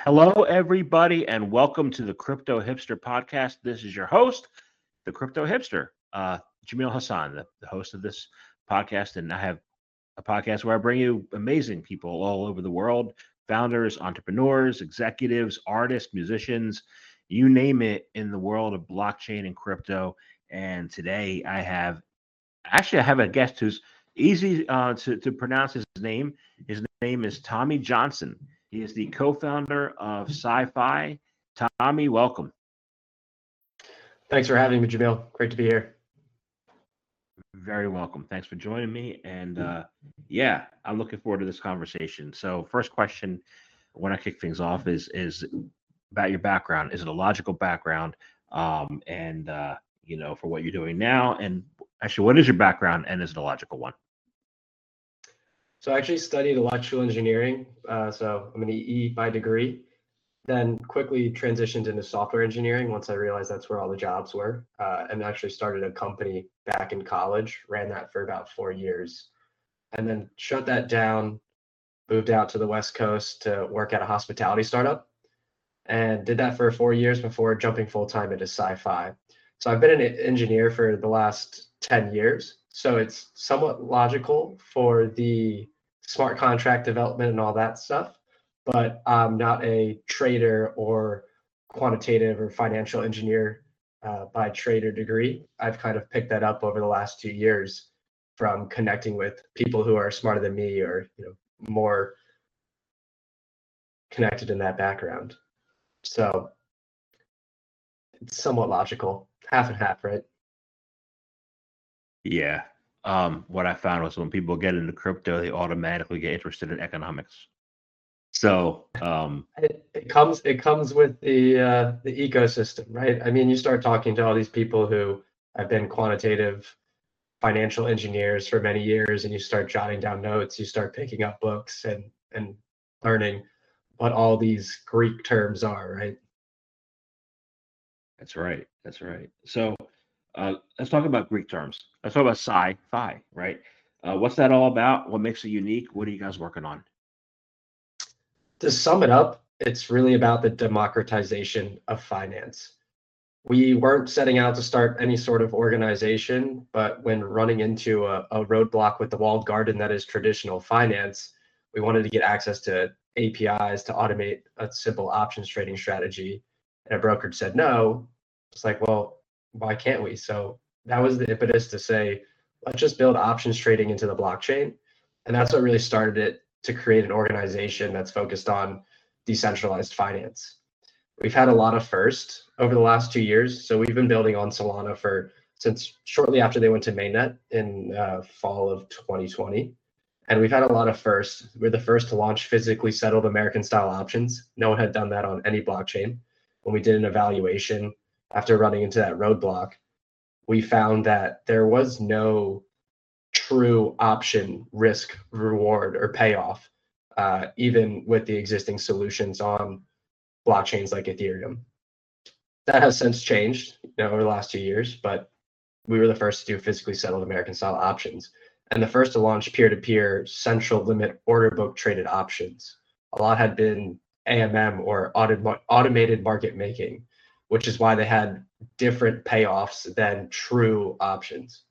Hello, everybody, and welcome to the Crypto Hipster Podcast. This is your host, the Crypto Hipster, uh, Jamil Hassan, the, the host of this podcast. And I have a podcast where I bring you amazing people all over the world founders, entrepreneurs, executives, artists, musicians, you name it in the world of blockchain and crypto. And today I have actually I have a guest who's easy uh, to, to pronounce his name. His name is Tommy Johnson. He is the co-founder of Sci Fi. Tommy, welcome. Thanks for having me, Jamil. Great to be here. Very welcome. Thanks for joining me. And uh, yeah, I'm looking forward to this conversation. So, first question, when I kick things off, is is about your background. Is it a logical background? Um, and uh, you know, for what you're doing now, and actually, what is your background, and is it a logical one? So I actually studied electrical engineering. Uh, so I'm an EE by degree. Then quickly transitioned into software engineering once I realized that's where all the jobs were. Uh, and actually started a company back in college. Ran that for about four years, and then shut that down. Moved out to the West Coast to work at a hospitality startup, and did that for four years before jumping full time into PsyFi. So I've been an engineer for the last ten years. So it's somewhat logical for the smart contract development and all that stuff, but I'm not a trader or quantitative or financial engineer uh, by trade or degree. I've kind of picked that up over the last two years from connecting with people who are smarter than me or you know more connected in that background. So it's somewhat logical, half and half, right? Yeah, um, what I found was when people get into crypto, they automatically get interested in economics. So um, it, it comes it comes with the uh, the ecosystem, right? I mean, you start talking to all these people who have been quantitative financial engineers for many years, and you start jotting down notes, you start picking up books and and learning what all these Greek terms are, right? That's right. That's right. So uh, let's talk about Greek terms. Let's talk about PsyFi, right? Uh, what's that all about? What makes it unique? What are you guys working on? To sum it up, it's really about the democratization of finance. We weren't setting out to start any sort of organization, but when running into a, a roadblock with the walled garden that is traditional finance, we wanted to get access to APIs to automate a simple options trading strategy. And a brokerage said no. It's like, well, why can't we? So that was the impetus to say, let's just build options trading into the blockchain. And that's what really started it to create an organization that's focused on decentralized finance. We've had a lot of firsts over the last two years. So we've been building on Solana for since shortly after they went to mainnet in uh, fall of 2020. And we've had a lot of firsts. We're the first to launch physically settled American style options. No one had done that on any blockchain. When we did an evaluation, after running into that roadblock, we found that there was no true option risk reward or payoff, uh, even with the existing solutions on blockchains like Ethereum. That has since changed you know, over the last two years, but we were the first to do physically settled American style options and the first to launch peer to peer central limit order book traded options. A lot had been AMM or automated market making, which is why they had different payoffs than true options.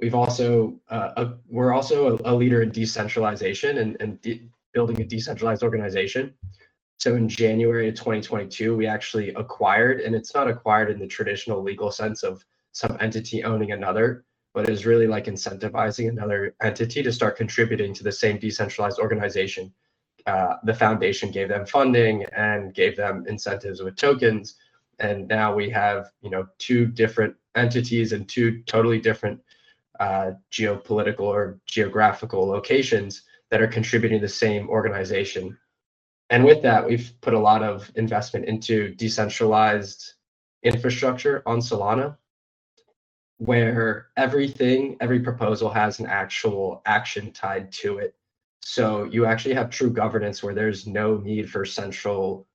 We've also uh, a, we're also a, a, leader in decentralization and, and de- building a decentralized organization. So in January of 2022, we actually acquired, and it's not acquired in the traditional legal sense of some entity owning another, but is really like incentivizing another entity to start contributing to the same decentralized organization. Uh, the foundation gave them funding and gave them incentives with tokens and now we have you know two different entities and two totally different uh, geopolitical or geographical locations that are contributing to the same organization. And with that we've put a lot of investment into decentralized infrastructure on solana where everything every proposal has an actual action tied to it. So you actually have true governance where there's no need for central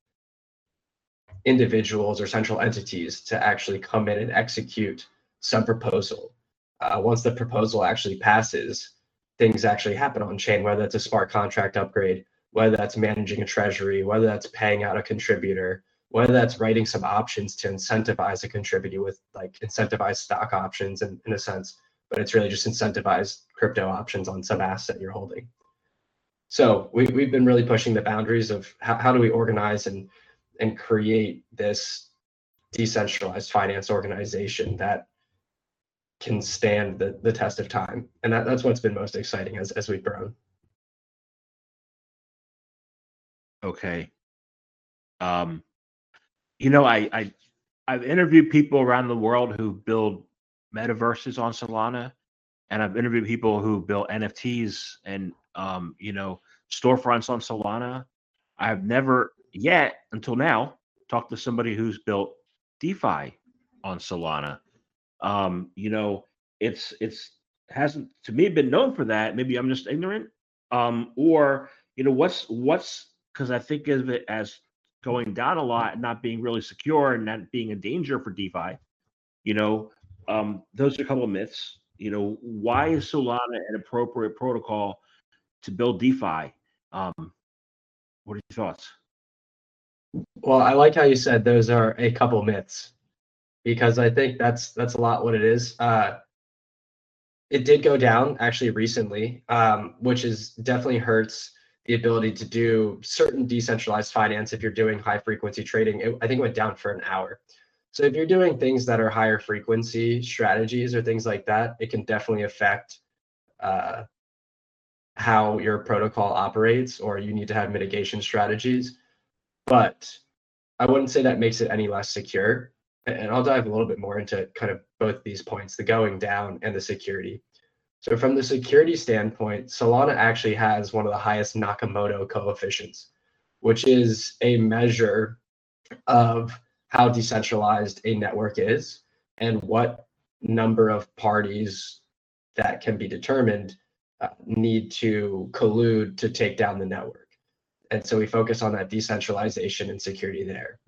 individuals or central entities to actually come in and execute some proposal. Uh, once the proposal actually passes, things actually happen on chain, whether it's a smart contract upgrade, whether that's managing a treasury, whether that's paying out a contributor, whether that's writing some options to incentivize a contributor with like incentivized stock options in, in a sense, but it's really just incentivized crypto options on some asset you're holding. So we, we've been really pushing the boundaries of how, how do we organize and and create this decentralized finance organization that can stand the, the test of time. And that, that's what's been most exciting as, as we've grown. Okay. Um, you know, I, I I've interviewed people around the world who build metaverses on Solana, and I've interviewed people who build NFTs and um, you know, storefronts on Solana. I've never yet until now talked to somebody who's built DeFi on Solana. Um, you know, it's it's hasn't to me been known for that. Maybe I'm just ignorant. Um, or you know, what's what's because I think of it as going down a lot and not being really secure and not being a danger for DeFi. You know, um, those are a couple of myths. You know, why is Solana an appropriate protocol to build DeFi? Um, what are your thoughts? Well, I like how you said those are a couple myths because I think that's that's a lot what it is. Uh, it did go down actually recently, um, which is definitely hurts the ability to do certain decentralized finance if you're doing high frequency trading. It, I think it went down for an hour. So if you're doing things that are higher frequency strategies or things like that, it can definitely affect uh, how your protocol operates, or you need to have mitigation strategies. But I wouldn't say that makes it any less secure. And I'll dive a little bit more into kind of both these points, the going down and the security. So from the security standpoint, Solana actually has one of the highest Nakamoto coefficients, which is a measure of how decentralized a network is and what number of parties that can be determined uh, need to collude to take down the network. And so we focus on that decentralization and security there.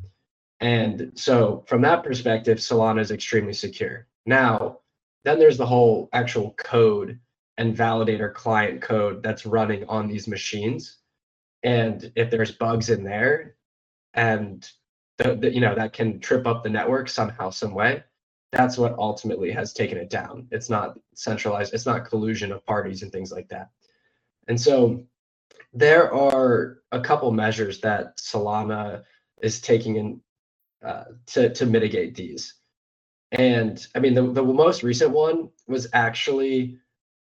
And so from that perspective, Solana is extremely secure. Now, then there's the whole actual code and validator client code that's running on these machines. And if there's bugs in there and the, the, you know that can trip up the network somehow, some way, that's what ultimately has taken it down. It's not centralized, it's not collusion of parties and things like that. And so there are a couple measures that Solana is taking in uh, to, to mitigate these. And I mean, the, the most recent one was actually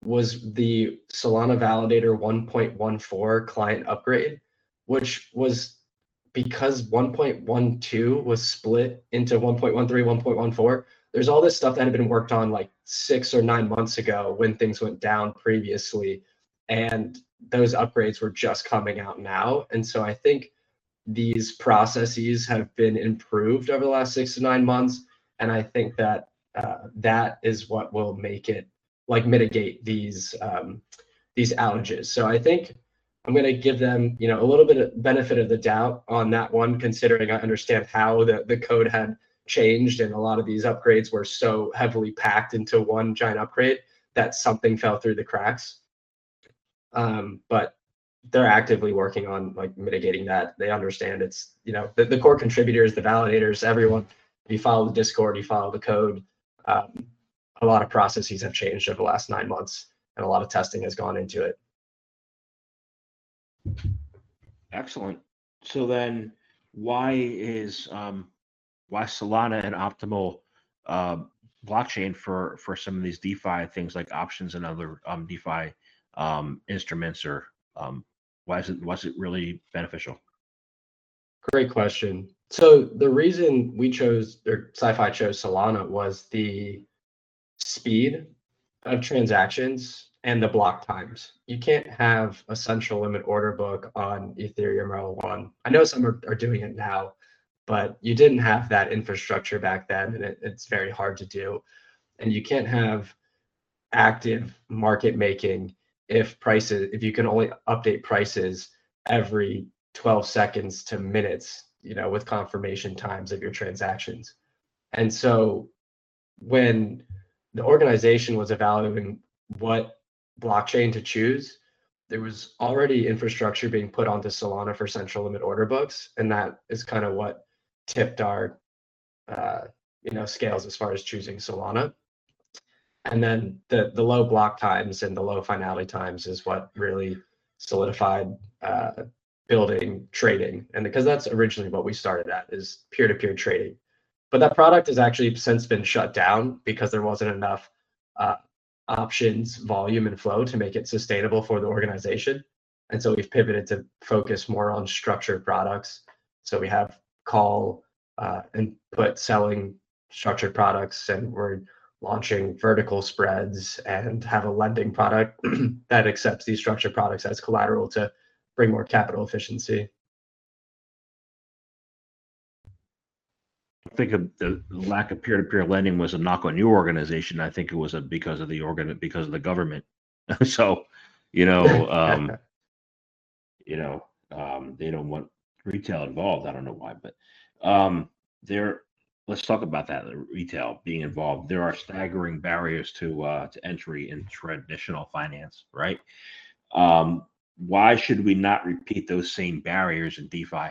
was the Solana Validator 1.14 client upgrade, which was because 1.12 was split into 1.13, 1.14. There's all this stuff that had been worked on like six or nine months ago when things went down previously. And those upgrades were just coming out now. And so I think these processes have been improved over the last six to nine months. And I think that uh, that is what will make it like mitigate these um, these outages. So I think I'm going to give them, you know, a little bit of benefit of the doubt on that one, considering I understand how the, the code had changed and a lot of these upgrades were so heavily packed into one giant upgrade that something fell through the cracks. Um, but they're actively working on like mitigating that. They understand it's, you know, the, the core contributors, the validators, everyone. If you follow the Discord, you follow the code. Um, a lot of processes have changed over the last nine months and a lot of testing has gone into it. Excellent. So then why is um, why Solana an optimal uh, blockchain for for some of these DeFi things like options and other um, DeFi um, instruments or um, why is it was it really beneficial? Great question. So the reason we chose or PsyFi chose Solana was the speed of transactions and the block times. You can't have a central limit order book on Ethereum L1. I know some are, are doing it now, but you didn't have that infrastructure back then, and it, it's very hard to do. And you can't have active market making if prices, if you can only update prices every 12 seconds to minutes, you know, with confirmation times of your transactions. And so when the organization was evaluating what blockchain to choose, there was already infrastructure being put onto Solana for central limit order books, and that is kind of what tipped our uh, you know scales as far as choosing Solana. And then the the low block times and the low finality times is what really solidified uh, building trading, and because that's originally what we started at is peer to peer trading. But that product has actually since been shut down because there wasn't enough uh, options, volume, and flow to make it sustainable for the organization. And so we've pivoted to focus more on structured products. So we have call uh, and put selling structured products, and we're launching vertical spreads and have a lending product that accepts these structured products as collateral to bring more capital efficiency. I think of the lack of peer-to-peer lending was a knock on your organization. I think it was a because of the organ because of the government. so, you know, um, you know, um, they don't want retail involved. I don't know why, but um, there. Let's talk about that. Retail being involved. There are staggering barriers to uh, to entry in traditional finance, right? Um, why should we not repeat those same barriers in DeFi?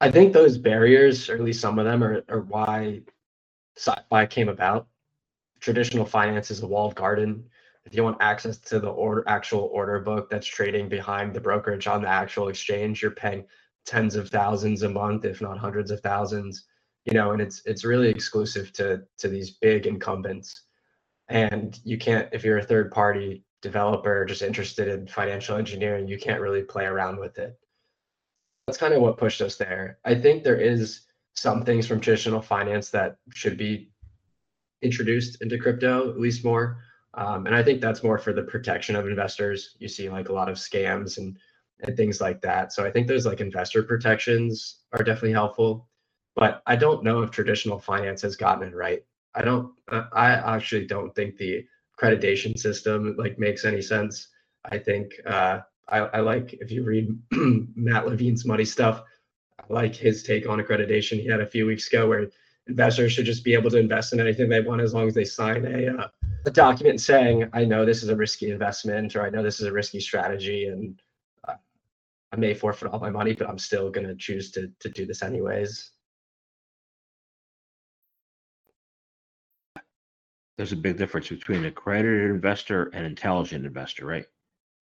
I think those barriers, or at least some of them, are, are why PsyFi came about. Traditional finance is a walled garden. If you want access to the order, actual order book that's trading behind the brokerage on the actual exchange, you're paying tens of thousands a month, if not hundreds of thousands. You know, and it's it's really exclusive to to these big incumbents. And you can't, if you're a third party developer just interested in financial engineering, you can't really play around with it that's kind of what pushed us there. I think there is some things from traditional finance that should be introduced into crypto, at least more. Um, and I think that's more for the protection of investors. You see like a lot of scams and and things like that. So I think those like investor protections are definitely helpful. But I don't know if traditional finance has gotten it right. I don't. I actually don't think the accreditation system like makes any sense. I think uh, I, I like if you read Matt Levine's money stuff, I like his take on accreditation. He had a few weeks ago where investors should just be able to invest in anything they want as long as they sign a, uh, a document saying, I know this is a risky investment or I know this is a risky strategy and uh, I may forfeit all my money, but I'm still going to choose to to do this anyways. There's a big difference between accredited investor and intelligent investor, right?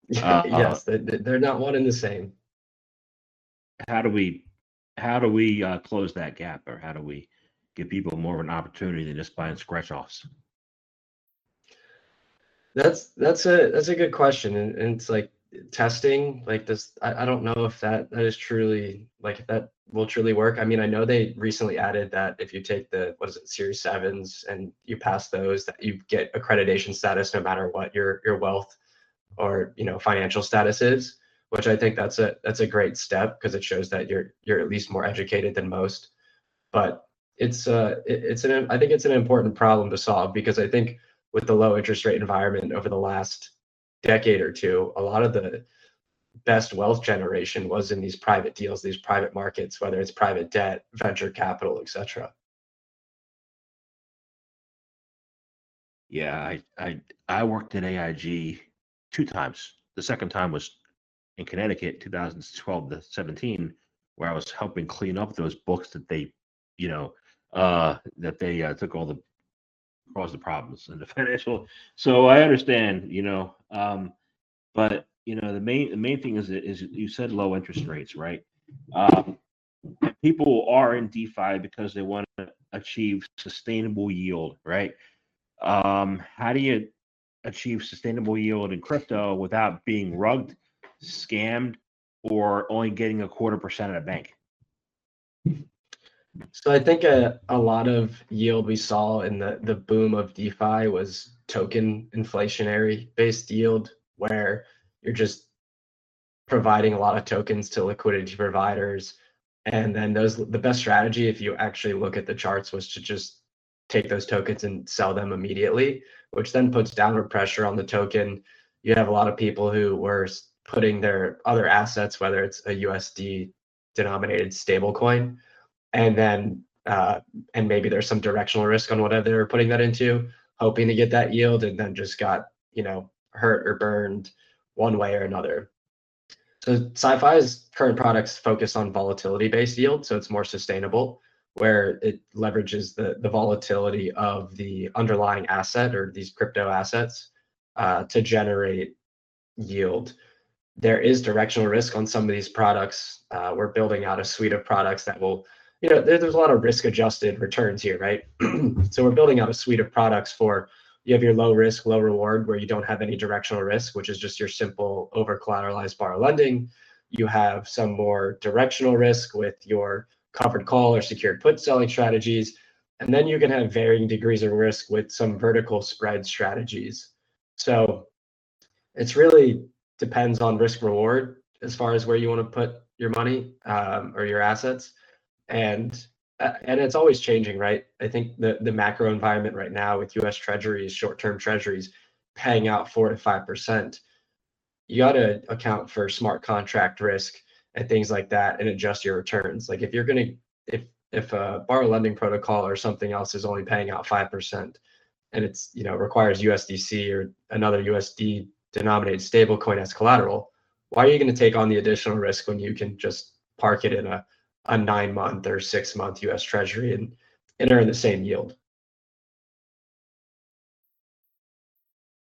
Uh, yes, they, they're not one and the same. How do we, how do we uh, close that gap, or how do we give people more of an opportunity than just buying scratch offs? That's that's a that's a good question, and, and it's like testing like this. I, I don't know if that that is truly like that will truly work. I mean, I know they recently added that if you take the what is it Series sevens and you pass those, that you get accreditation status no matter what your your wealth or you know financial status is which i think that's a that's a great step because it shows that you're you're at least more educated than most but it's uh it, it's an i think it's an important problem to solve because i think with the low interest rate environment over the last decade or two a lot of the best wealth generation was in these private deals these private markets whether it's private debt venture capital etc yeah i i i worked at aig two times. The second time was in Connecticut, 2012 to 17, where I was helping clean up those books that they, you know, uh, that they uh, took all the caused the problems in the financial. So I understand, you know, um, but you know, the main the main thing is is you said low interest rates, right? Um, people are in DeFi because they want to achieve sustainable yield, right? Um, how do you achieve sustainable yield in crypto without being rugged, scammed, or only getting a quarter percent at a bank? So I think a, a lot of yield we saw in the, the boom of DeFi was token inflationary based yield, where you're just providing a lot of tokens to liquidity providers. And then those the best strategy, if you actually look at the charts, was to just take those tokens and sell them immediately which then puts downward pressure on the token. You have a lot of people who were putting their other assets, whether it's a USD denominated stablecoin, and then uh, and maybe there's some directional risk on whatever they're putting that into, hoping to get that yield, and then just got you know hurt or burned one way or another. So PsyFi's current products focus on volatility-based yield, so it's more sustainable, where it leverages the the volatility of the underlying asset or these crypto assets uh, to generate yield. There is directional risk on some of these products. Uh, we're building out a suite of products that will, you know, there, there's a lot of risk-adjusted returns here, right? so we're building out a suite of products for you have your low risk, low reward, where you don't have any directional risk, which is just your simple over collateralized borrow lending. You have some more directional risk with your covered call or secured put selling strategies. And then you can have varying degrees of risk with some vertical spread strategies. So it's really depends on risk reward as far as where you want to put your money um, or your assets. And uh, and it's always changing, right? I think the the macro environment right now with U.S. Treasuries, short-term Treasuries, paying out four to five percent, you got to account for smart contract risk and things like that, and adjust your returns. Like if you're gonna if if a borrow lending protocol or something else is only paying out five percent, and it's you know requires USDC or another USD denominated stablecoin as collateral, why are you going to take on the additional risk when you can just park it in a a nine month or six month US Treasury and, and earn the same yield.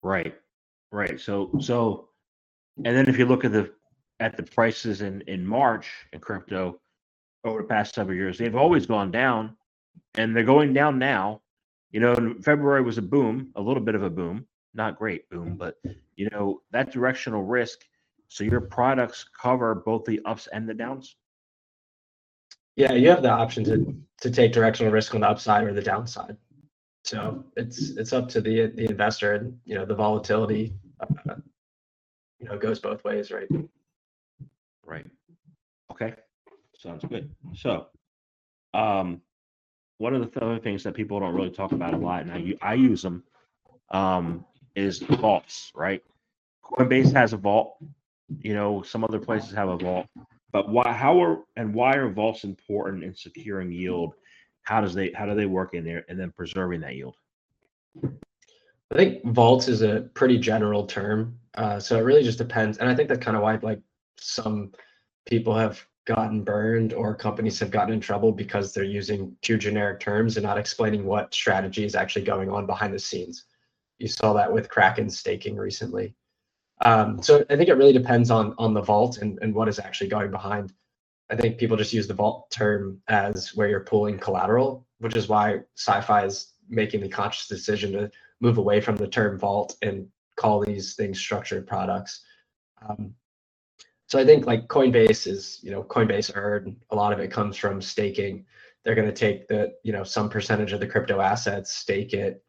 Right. Right. So so and then if you look at the at the prices in in March in crypto over the past several years, they've always gone down and they're going down now. You know, February was a boom, a little bit of a boom, not great boom, but you know, that directional risk. So your products cover both the ups and the downs. Yeah, you have the option to to take directional risk on the upside or the downside. So it's it's up to the the investor, and you know the volatility, uh, you know, goes both ways, right? Right. Okay. Sounds good. So, um, one of the other things that people don't really talk about a lot, and I I use them, um, is vaults. Right. Coinbase has a vault. You know, some other places have a vault. But why, how are and why are vaults important in securing yield? How does they how do they work in there and then preserving that yield? I think vaults is a pretty general term, uh, so it really just depends. And I think that's kind of why like some people have gotten burned or companies have gotten in trouble because they're using too generic terms and not explaining what strategy is actually going on behind the scenes. You saw that with Kraken staking recently. Um, so I think it really depends on on the vault and, and what is actually going behind. I think people just use the vault term as where you're pulling collateral, which is why PsyFi is making the conscious decision to move away from the term vault and call these things structured products. Um, so I think like Coinbase is, you know, Coinbase earned a lot of it comes from staking. They're going to take the, you know, some percentage of the crypto assets, stake it,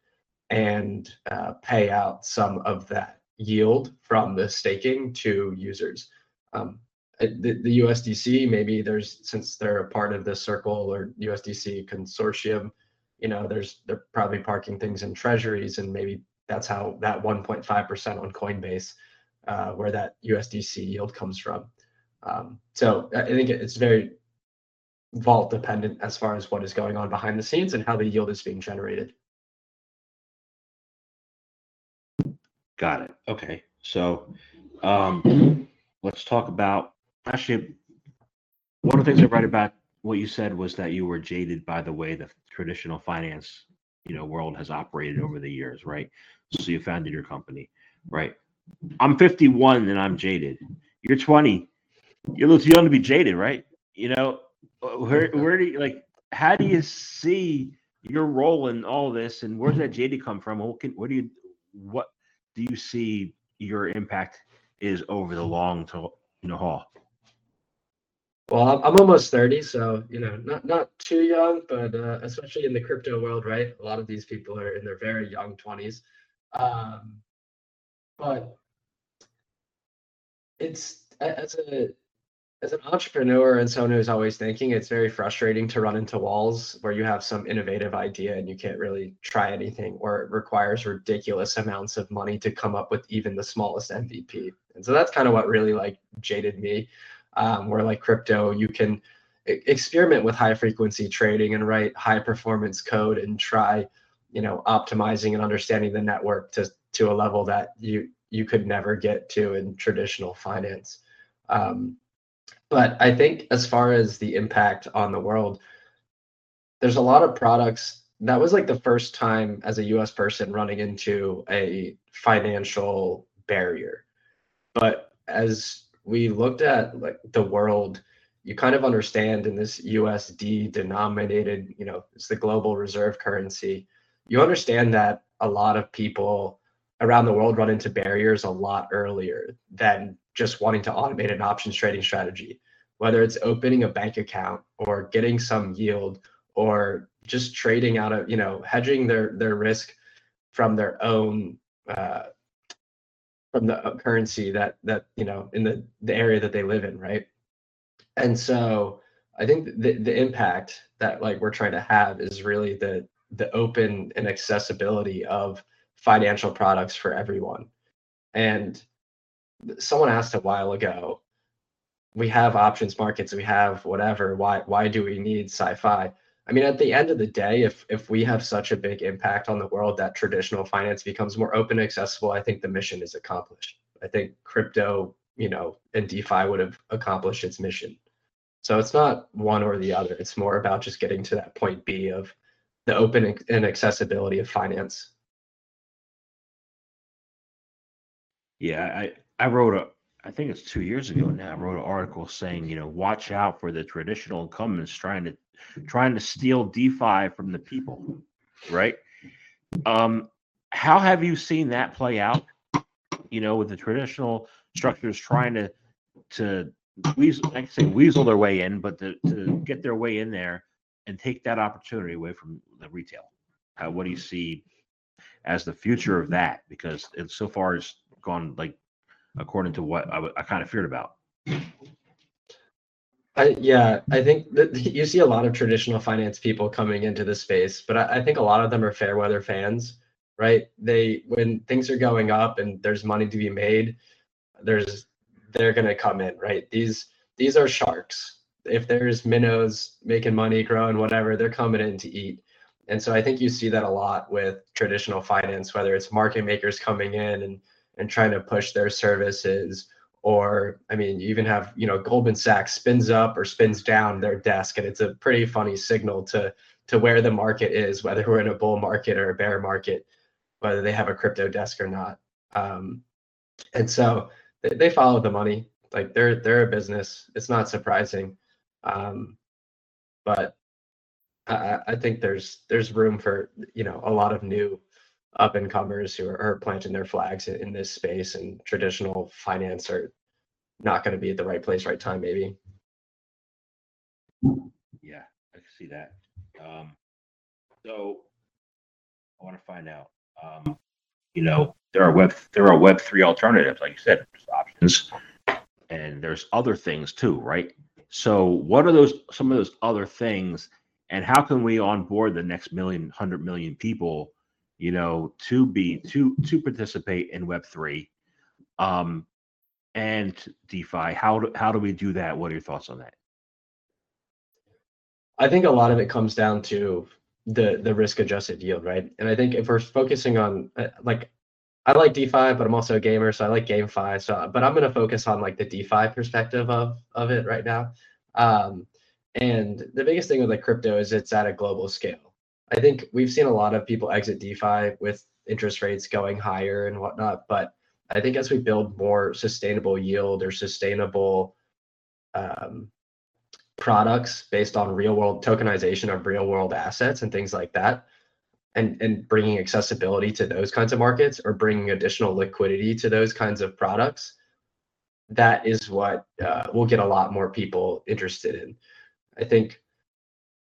and uh, pay out some of that yield from the staking to users. Um, the, the USDC, maybe there's since they're a part of the Circle or USDC consortium, you know, there's they're probably parking things in treasuries, and maybe that's how that 1.5% on Coinbase, uh, where that USDC yield comes from. Um, so I think it's very vault dependent as far as what is going on behind the scenes and how the yield is being generated. Got it. Okay. So um, let's talk about actually one of the things I read about what you said was that you were jaded by the way the traditional finance you know world has operated over the years, right? So you founded your company, right? I'm 51 and I'm jaded. You're 20. You're a little too young to be jaded, right? You know, where where do you like? How do you see your role in all this, and where does that jaded come from? What can what do you what do you see your impact is over the long to, you know haul? Well, I'm almost 30, so you know, not not too young, but uh, especially in the crypto world, right? A lot of these people are in their very young 20s. Um, but it's as a as an entrepreneur and someone who's always thinking, it's very frustrating to run into walls where you have some innovative idea and you can't really try anything, or it requires ridiculous amounts of money to come up with even the smallest MVP. And so that's kind of what really like jaded me. Um, where like crypto, you can experiment with high frequency trading and write high performance code and try, you know, optimizing and understanding the network to to a level that you you could never get to in traditional finance. Um, but I think as far as the impact on the world, there's a lot of products. That was like the first time as a US person running into a financial barrier. But as we looked at like the world, you kind of understand in this USD denominated, you know, it's the global reserve currency. You understand that a lot of people around the world run into barriers a lot earlier than just wanting to automate an options trading strategy, whether it's opening a bank account or getting some yield or just trading out of, you know, hedging their their risk from their own uh, from the currency that that you know in the the area that they live in, right? And so I think the the impact that like we're trying to have is really the the open and accessibility of financial products for everyone. And someone asked a while ago, we have options markets, we have whatever. Why why do we need PsyFi? I mean, at the end of the day, if if we have such a big impact on the world that traditional finance becomes more open and accessible, I think the mission is accomplished. I think crypto, you know, and DeFi would have accomplished its mission. So it's not one or the other. It's more about just getting to that point B of the open and accessibility of finance. Yeah, I I wrote a I think it's two years ago now. I wrote an article saying, you know, watch out for the traditional incumbents trying to trying to steal DeFi from the people, right? Um, how have you seen that play out? You know, with the traditional structures trying to to weasel, I say weasel their way in, but to, to get their way in there and take that opportunity away from the retail. What do you see as the future of that? Because it so far has gone like according to what I, I kind of feared about. I, yeah, I think that you see a lot of traditional finance people coming into the space, but I, I think a lot of them are fair weather fans, right? They when things are going up and there's money to be made, there's they're gonna come in, right? These these are sharks. If there's minnows making money, growing, whatever, they're coming in to eat. And so I think you see that a lot with traditional finance, whether it's market makers coming in and and trying to push their services. Or i mean you even have you know goldman sachs spins up or spins down their desk and it's a pretty funny signal to to where the market is whether we're in a bull market or a bear market whether they have a crypto desk or not. Um, and so they, they, follow the money. Like they're they're a business. It's not surprising. Um, but I, I think there's there's room for you know a lot of new up and comers who are, are, planting their flags in, this space and traditional finance are not going to be at the right place, right time, maybe. Yeah, I can see that. Um, so I want to find out. Um, you know, there are web there are web three alternatives, like you said, there's options, and there's other things too, right? So what are those some of those other things, and how can we onboard the next million, hundred million people? You know, to be to to participate in Web three, um, and DeFi. How do how do we do that? What are your thoughts on that? I think a lot of it comes down to the the risk adjusted yield, right? And I think if we're focusing on uh, like I like DeFi, but I'm also a gamer, so I like GameFi. So, but I'm going to focus on like the DeFi perspective of of it right now. Um, and the biggest thing with like crypto is it's at a global scale. I think we've seen a lot of people exit DeFi with interest rates going higher and whatnot. But I think as we build more sustainable yield or sustainable um, products based on real world tokenization of real world assets and things like that, and, and bringing accessibility to those kinds of markets or bringing additional liquidity to those kinds of products, that is what uh, will get a lot more people interested in. I think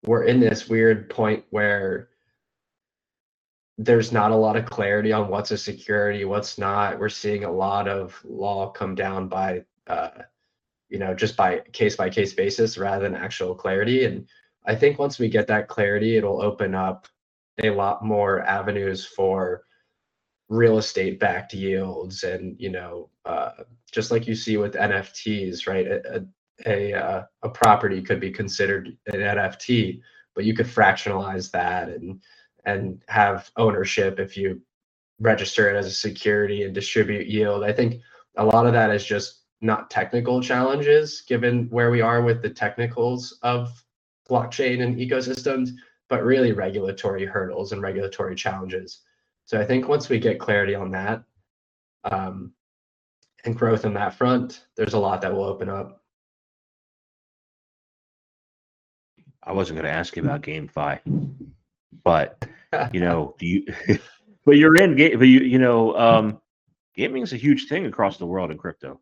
we're in this weird point where there's not a lot of clarity on what's a security, what's not. We're seeing a lot of law come down by, uh, you know, just by case by case basis rather than actual clarity. And I think once we get that clarity, it'll open up a lot more avenues for real estate backed yields and you know uh, just like you see with nfts right a, a uh, a property could be considered an NFT, but you could fractionalize that and and have ownership if you register it as a security and distribute yield. I think a lot of that is just not technical challenges given where we are with the technicals of blockchain and ecosystems, but really regulatory hurdles and regulatory challenges. So I think once we get clarity on that um, and growth on that front, there's a lot that will open up. I wasn't going to ask you about GameFi, but you know, do you? but you're in game, but you you know, um, gaming is a huge thing across the world in crypto.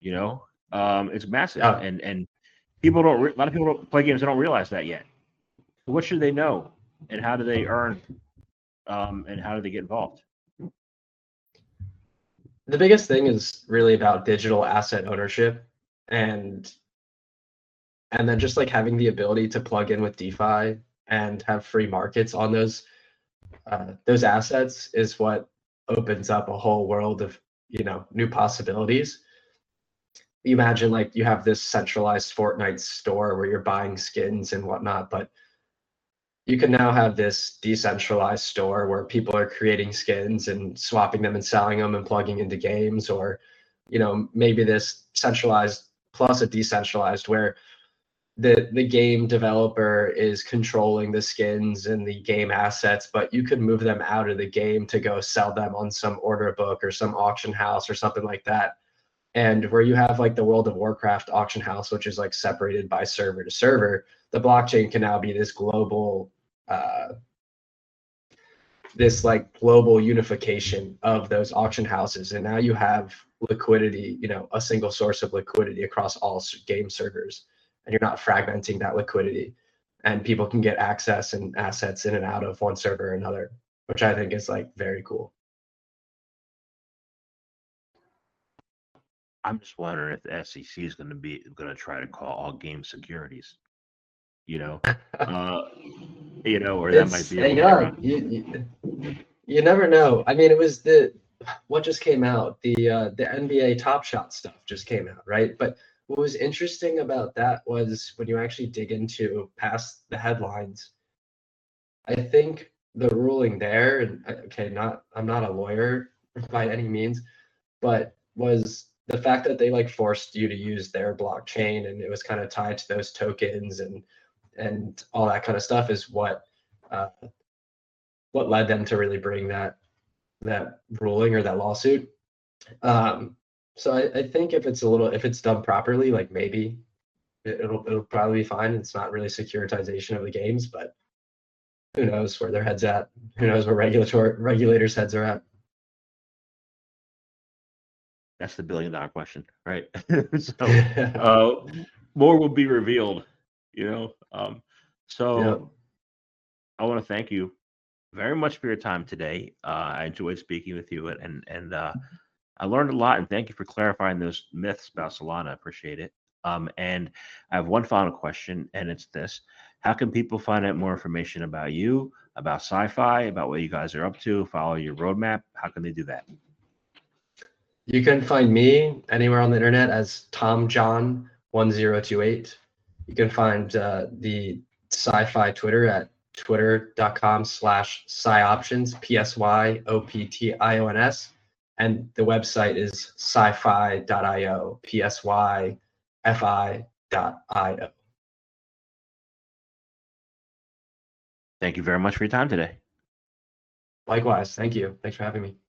You know, um, it's massive, Yeah. and and people don't. Re- a lot of people don't play games. They don't realize that yet. What should they know, and how do they earn, um, and how do they get involved? the biggest thing is really about digital asset ownership and and then just like having the ability to plug in with DeFi and have free markets on those uh, those assets is what opens up a whole world of you know new possibilities. You imagine like you have this centralized Fortnite store where you're buying skins and whatnot, but you can now have this decentralized store where people are creating skins and swapping them and selling them and plugging into games or you know maybe this centralized plus a decentralized where the the game developer is controlling the skins and the game assets but you could move them out of the game to go sell them on some order book or some auction house or something like that. And where you have like the world of warcraft auction house which is like separated by server to server the blockchain can now be this global uh, this like global unification of those auction houses. And now you have liquidity you know a single source of liquidity across all game servers and you're not fragmenting that liquidity and people can get access and assets in and out of one server or another which i think is like very cool I'm just wondering if the SEC is going to be going to try to call all game securities. You know, uh, you know, or that might be. a hang way on. around. You, you, you never know. I mean, it was the what just came out. The uh, the NBA Top Shot stuff just came out, right? But what was interesting about that was when you actually dig into past the headlines. I think the ruling there, and uh, okay, not I'm not a lawyer by any means, but was the fact that they like forced you to use their blockchain and it was kind of tied to those tokens and and all that kind of stuff is what uh, what led them to really bring that that ruling or that lawsuit. Um, so I, I think if it's a little if it's done properly, like maybe it, it'll it'll probably be fine. It's not really securitization of the games, but who knows where their heads at? Who knows where regulatory regulators' heads are at? That's the billion dollar question, right? so uh, more will be revealed. You know, um, so Yep. I want to thank you very much for your time today. Uh, I enjoyed speaking with you, and and uh, I learned a lot. And thank you for clarifying those myths about Solana. I appreciate it. Um, and I have one final question, and it's this: How can people find out more information about you, about PsyFi, about what you guys are up to, follow your roadmap? How can they do that? You can find me anywhere on the internet as Tom John one zero two eight. You can find uh, the PsyFi Twitter at twitter.com slash psyoptions p s y o p t i o n s, and the website is psyfi.io p s y f i dot i o. Thank you very much for your time today. Likewise, thank you. Thanks for having me.